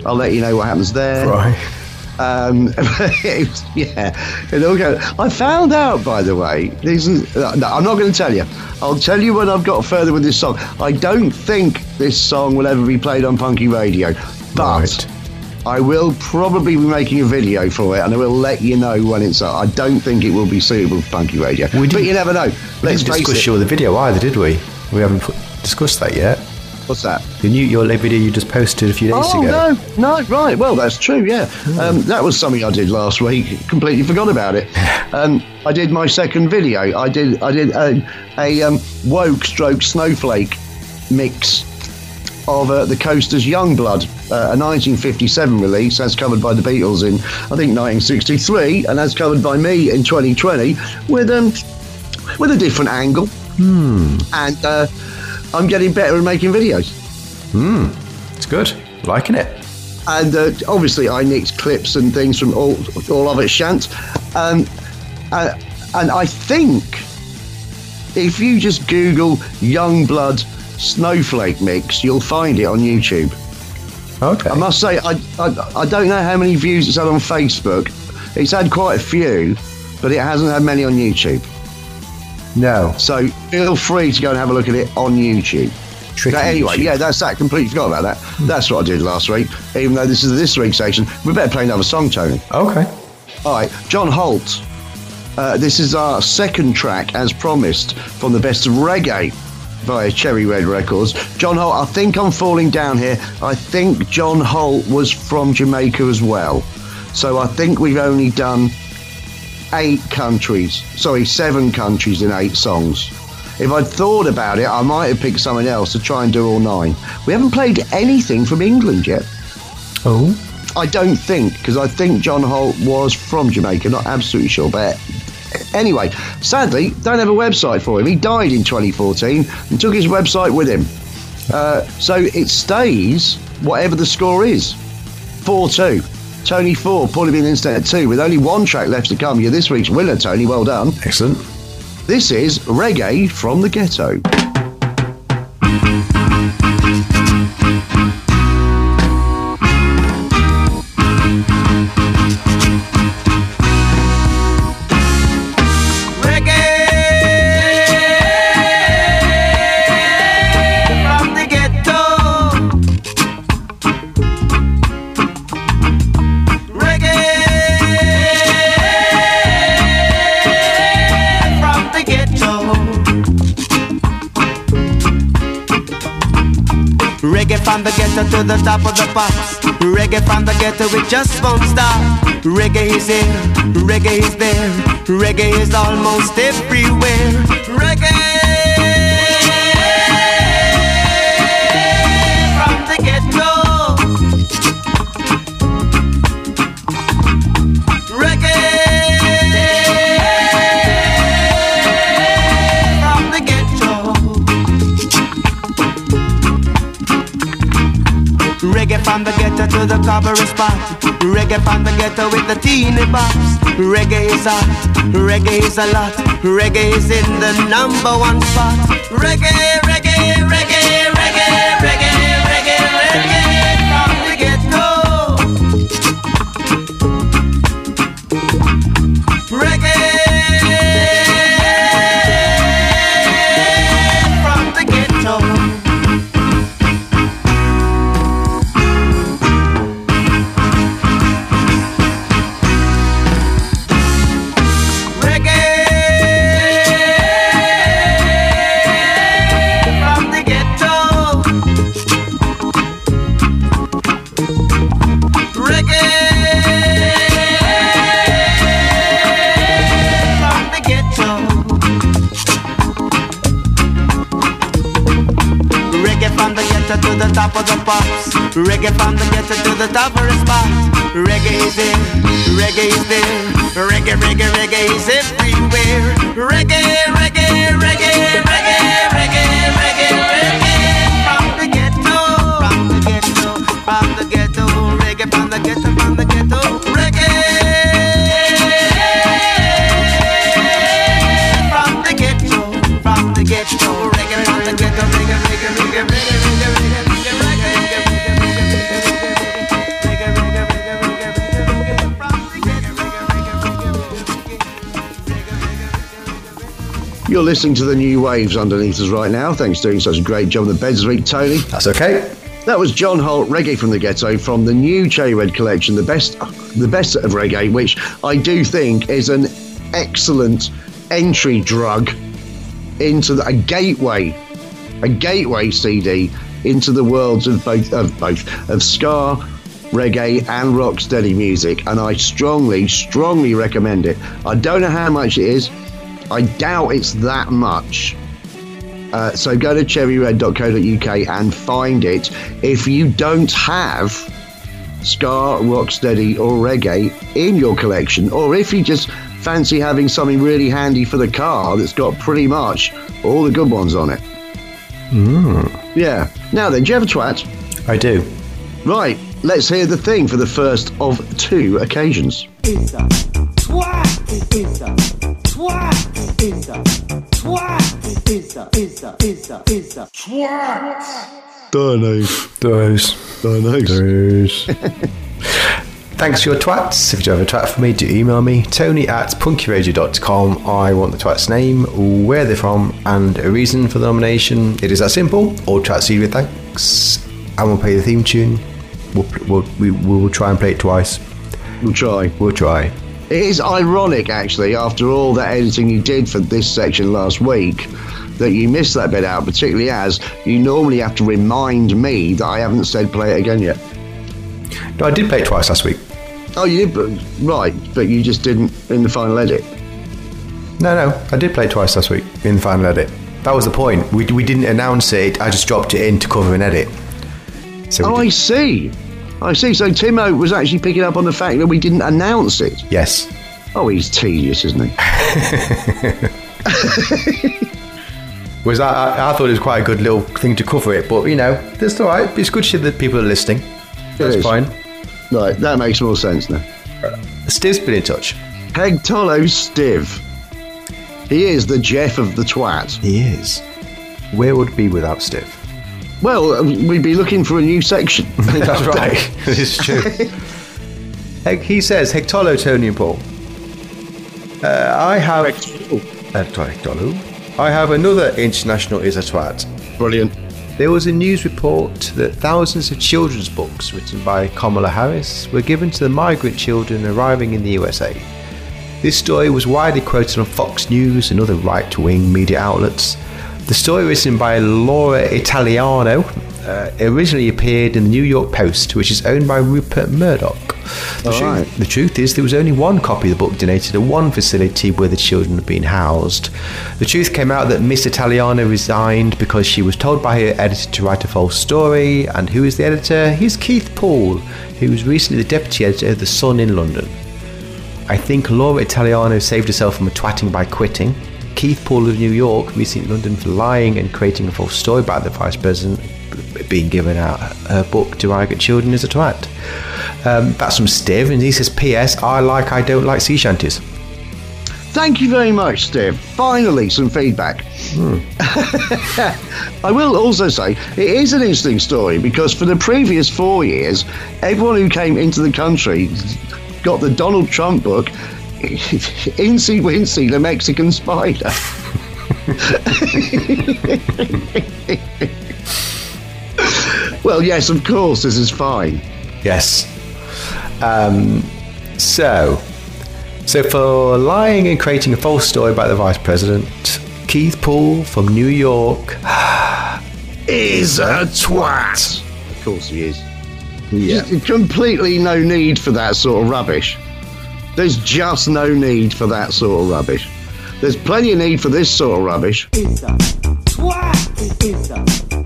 S3: I'll let you know what happens there.
S4: Right.
S3: Um, it was- yeah, it all. I found out, by the way. No, I'm not going to tell you. I'll tell you when I've got further with this song. I don't think this song will ever be played on Punky Radio, but
S4: Right.
S3: I will probably be making a video for it, and I will let you know when it's up. I don't think it will be suitable for Punky Radio,
S4: We
S3: but you never know.
S4: We
S3: Let's
S4: didn't discuss
S3: it.
S4: your the video either, did we? We haven't put, discussed that yet.
S3: What's that?
S4: The new your video you just posted a few days
S3: Oh
S4: ago.
S3: no, no, right. Well, that's true. Yeah, um, that was something I did last week. Completely forgot about it. Um, I did my second video. I did. I did a, a um, woke stroke snowflake mix of uh, the Coasters Youngblood, uh, a 1957 release, as covered by the Beatles in I think 1963, and as covered by me in 2020, with um with a different angle. Hmm. And uh, I'm getting better at making videos.
S4: Hmm, it's good. Liking it.
S3: and uh, obviously I nicked clips and things from all all of it shant, um, uh, and I think if you just Google Youngblood Snowflake Mix, you'll find it on YouTube.
S4: Okay.
S3: I must say I, I I don't know how many views it's had on Facebook. It's had quite a few, but it hasn't had many on YouTube.
S4: No.
S3: So feel free to go and have a look at it on YouTube.
S4: Tricky
S3: But anyway,
S4: YouTube.
S3: yeah, that's that. Completely forgot about that. That's what I did last week. Even though this is this week's section, we better play another song, Tony.
S4: Okay.
S3: All right, John Holt. Uh, this is our second track, as promised, from the best of reggae via Cherry Red Records. John Holt, I think I'm falling down here. I think John Holt was from Jamaica as well. So I think we've only done eight countries. Sorry, seven countries in eight songs. If I'd thought about it, I might have picked something else to try and do all nine. We haven't played anything from England yet.
S4: Oh.
S3: I don't think, because I think John Holt was from Jamaica, not absolutely sure, but anyway, sadly, don't have a website for him. He died in 2014 and took his website with him. Uh, so it stays whatever the score is 4 2. Tony 4, Paulie B Instant 2, with only one track left to come. You're this week's winner, Tony. Well done.
S4: Excellent.
S3: This is Reggae from the Ghetto.
S10: The top of the pops. Reggae from the ghetto, it just won't stop. Reggae is here, reggae is there, reggae is almost everywhere. To the cover spot. Reggae from the ghetto with the teeny box. Reggae is hot, reggae is a lot. Reggae is in the number one spot. Reggae, the top of the spot. Reggae is there, reggae is there. Reggae, reggae, reggae is everywhere. Reggae,
S3: You're listening to the new waves underneath us right now. Thanks for doing such a great job on the beds week, Tony.
S4: That's okay.
S3: That was John Holt, Reggae from the Ghetto, from the new Cherry Red collection, the best, the best of reggae, which I do think is an excellent entry drug into the, a gateway, a gateway CD into the worlds of both of both of ska, reggae, and rocksteady music, and I strongly, strongly recommend it. I don't know how much it is. I doubt it's that much. Uh, so go to cherryred.co.uk and find it. If you don't have ska, rocksteady, or reggae in your collection, or if you just fancy having something really handy for the car that's got pretty much all the good ones on it. Yeah. Now then, do you have a twat?
S4: I do.
S3: Right. Let's hear the thing for the first of two occasions.
S11: It's a twat. It's a twat. It's a twat. It's a it's a it's a it's a twat.
S3: Those.
S4: Those.
S3: Those.
S4: Thanks for your twats. If you do have a twat for me, do email me, tony at punkyradio.com. I want the twat's name, where they're from, and a reason for the nomination. It is that simple. All twats see with thanks. And we'll play the theme tune. We'll, we'll, we, we will try and play it twice.
S3: We'll try.
S4: We'll try.
S3: It is ironic, actually, after all that editing you did for this section last week, that you missed that bit out, particularly as you normally have to remind me that I haven't said play it again yet.
S4: No, I did play it twice last week.
S3: Oh, you did, but, right, but you just didn't in the final edit.
S4: No, no, I did play it twice last week in the final edit. That was the point. We, we didn't announce it, I just dropped it in to cover an edit. So
S3: Oh, I see. I see. So Timo was actually picking up on the fact that we didn't announce it.
S4: Yes.
S3: Oh, he's tedious, isn't he?
S4: Was I, I, I thought it was quite a good little thing to cover it, but you know, that's all right. It's good shit that people are listening. That's
S3: is.
S4: fine.
S3: Right, that makes more sense now.
S4: Uh, Steve's been in touch.
S3: Peg Tolo Stiv. He is the Jeff of the twat.
S4: He is. Where would it be without Steve?
S3: Well, uh, we'd be looking for a new section.
S4: That's right. it's true. He says, Hectolo, Tony and Paul. Uh, I have. Uh, Hectolo. I have another international is a twat.
S3: Brilliant.
S4: There was a news report that thousands of children's books written by Kamala Harris were given to the migrant children arriving in the USA. This story was widely quoted on Fox News and other right wing media outlets. The story, written by Laura Italiano, uh, originally appeared in the New York Post, which is owned by Rupert Murdoch. The,
S3: All
S4: truth,
S3: right.
S4: the truth is, there was only one copy of the book donated at one facility where the children had been housed. The truth came out that Miss Italiano resigned because she was told by her editor to write a false story. And who is the editor? He's Keith Poole, who was recently the deputy editor of The Sun in London. I think Laura Italiano saved herself from a twatting by quitting. Keith Poole of New York recently in London for lying and creating a false story about the vice president being given out her book to migrant children as a twat. Um, that's from Steve, and he says, P.S. I like, I don't like sea shanties.
S3: Thank you very much, Steve. Finally, some feedback.
S4: Hmm.
S3: I will also say it is an interesting story because for the previous four years, everyone who came into the country got the Donald Trump book, Incy Wincy, the Mexican Spider. well, yes, of course, this is fine.
S4: Yes. Um, so, so for lying and creating a false story about the vice president, Keith Poole from New York
S3: is a twat. Of course he is.
S4: Yeah.
S3: Just completely no need for that sort of rubbish. There's just no need for that sort of rubbish. There's plenty of need for this sort of rubbish.
S12: It's a twat. It's a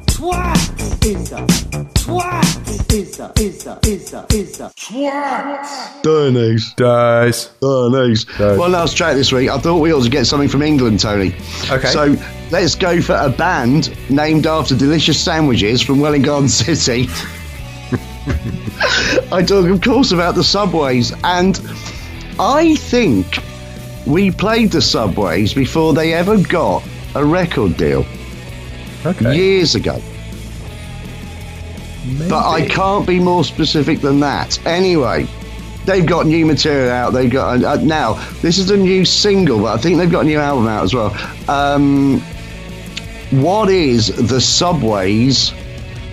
S12: twat. It's a twat. It's a it's a it's a it's a twat.
S3: Darnies.
S4: Dies.
S3: Darnies. One last track this week. I thought we ought to get something from England, Tony.
S4: Okay.
S3: So let's go for a band named after delicious sandwiches from Welwyn Garden City. I talk, of course, about the subways, and I think we played the subways before they ever got a record deal
S4: Okay.
S3: years ago. But I can't be more specific than that. Anyway, they've got new material out. They've got uh, now. This is a new single, but I think they've got a new album out as well. Um, what is the Subways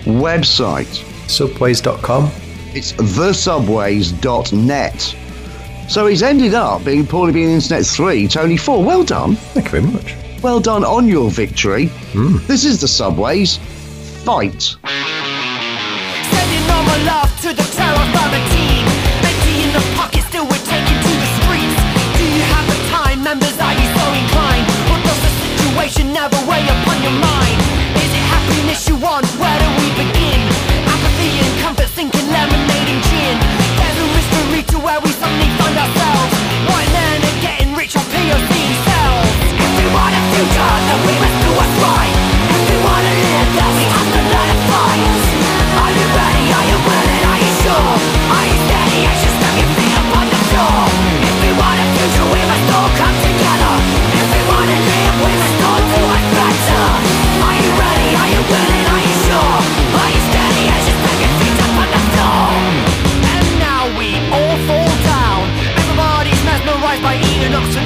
S3: website?
S4: Subways.com.
S3: It's thesubways.net. So he's ended up being Paulie being Internet 3, Tony 4. Well done.
S4: Thank you very much.
S3: Well done on your victory. Hmm. This is the Subways. Fight.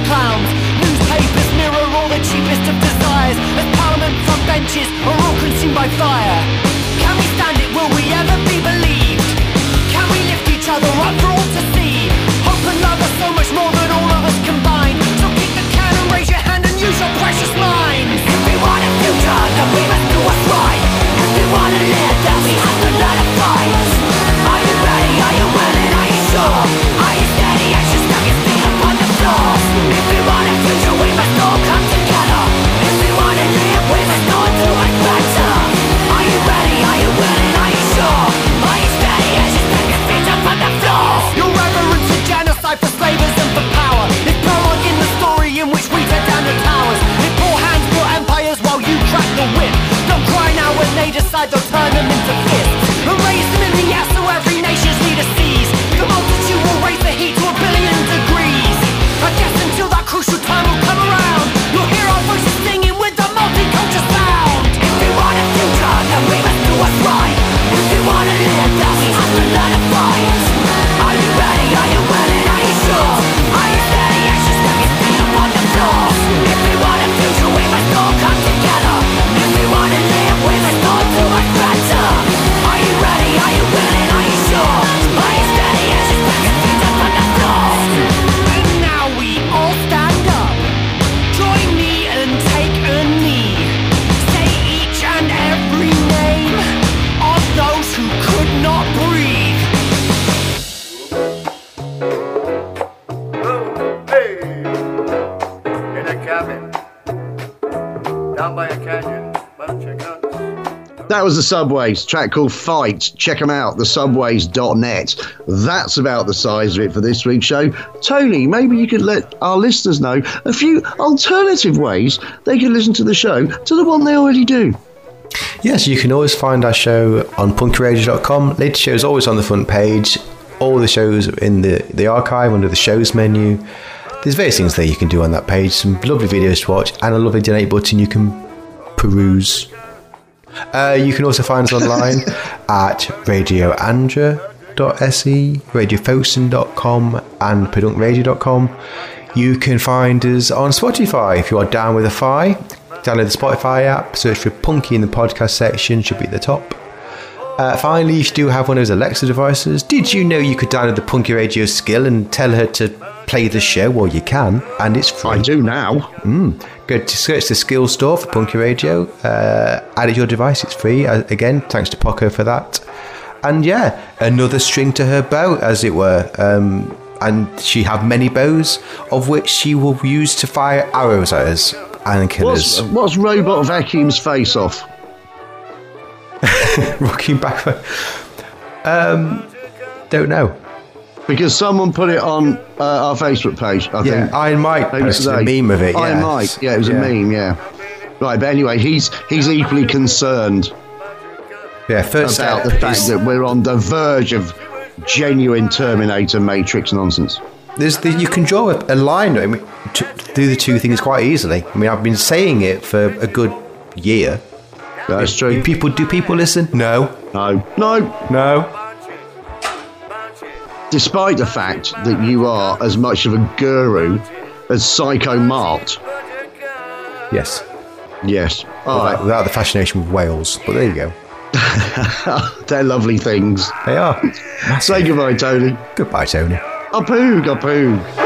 S5: Clowns. Newspapers mirror all the cheapest of desires. As parliament front benches are all consumed by fire. Can we stand it? Will we ever be believed? Can we lift each other up for all to see? Hope and love are so much more than all of us combined. So kick the can and raise your hand and use your precious minds. The
S3: Subways, track called Fight. Check them out, thesubways.net. That's about the size of it for this week's show. Tony, maybe you could let our listeners know a few alternative ways they can listen to the show to the one they already do.
S4: Yes, you can always find our show on punkyradio.com. Latest show is always on the front page. All the shows in the, the archive under the shows menu. there's various things there you can do on that page. Some lovely videos to watch and a lovely donate button you can peruse. Uh, you can also find us online at radioandra.se, radiofosun.com, and pedunkradio.com. You can find us on Spotify if you are down with a fi. Download the Spotify app, search for Punky in the podcast section, should be at the top. Uh, finally, if you do have one of those Alexa devices, did you know you could download the Punky Radio skill and tell her to play the show? Well, you can, and it's free. I
S3: do now.
S4: Mm. Go to search the skill store for Punky Radio, uh, add it to your device, it's free. Uh, again, thanks to Poco for that. And yeah, another string to her bow, as it were. Um, and she have many bows, of which she will use to fire arrows at us and kill
S3: What's,
S4: us.
S3: what's Robot Vacuum's face off?
S4: Rocking back. Um, don't know.
S3: Because someone put it on uh, our Facebook page, I
S4: Yeah,
S3: think.
S4: Iron Mike
S3: Maybe
S4: posted a meme of it,
S3: Iron
S4: yeah.
S3: Mike, yeah, it was
S4: Yeah.
S3: a meme, yeah. Right, but anyway, he's he's equally concerned
S4: Yeah, first
S3: about
S4: step
S3: the fact that we're on the verge of genuine Terminator Matrix nonsense.
S4: There's the, you can draw a, a line I mean, to do the two things quite easily. I mean, I've been saying it for a good year.
S3: That's true.
S4: Do people do people listen? No,
S3: No, no.
S4: no.
S3: Despite the fact that you are as much of a guru as Psycho Mark.
S4: Yes,
S3: Yes. All
S4: without,
S3: right.
S4: without the fascination with whales. But there you go.
S3: They're lovely things.
S4: They are.
S3: Say goodbye, Tony.
S4: Goodbye, Tony.
S3: A poog, a poog.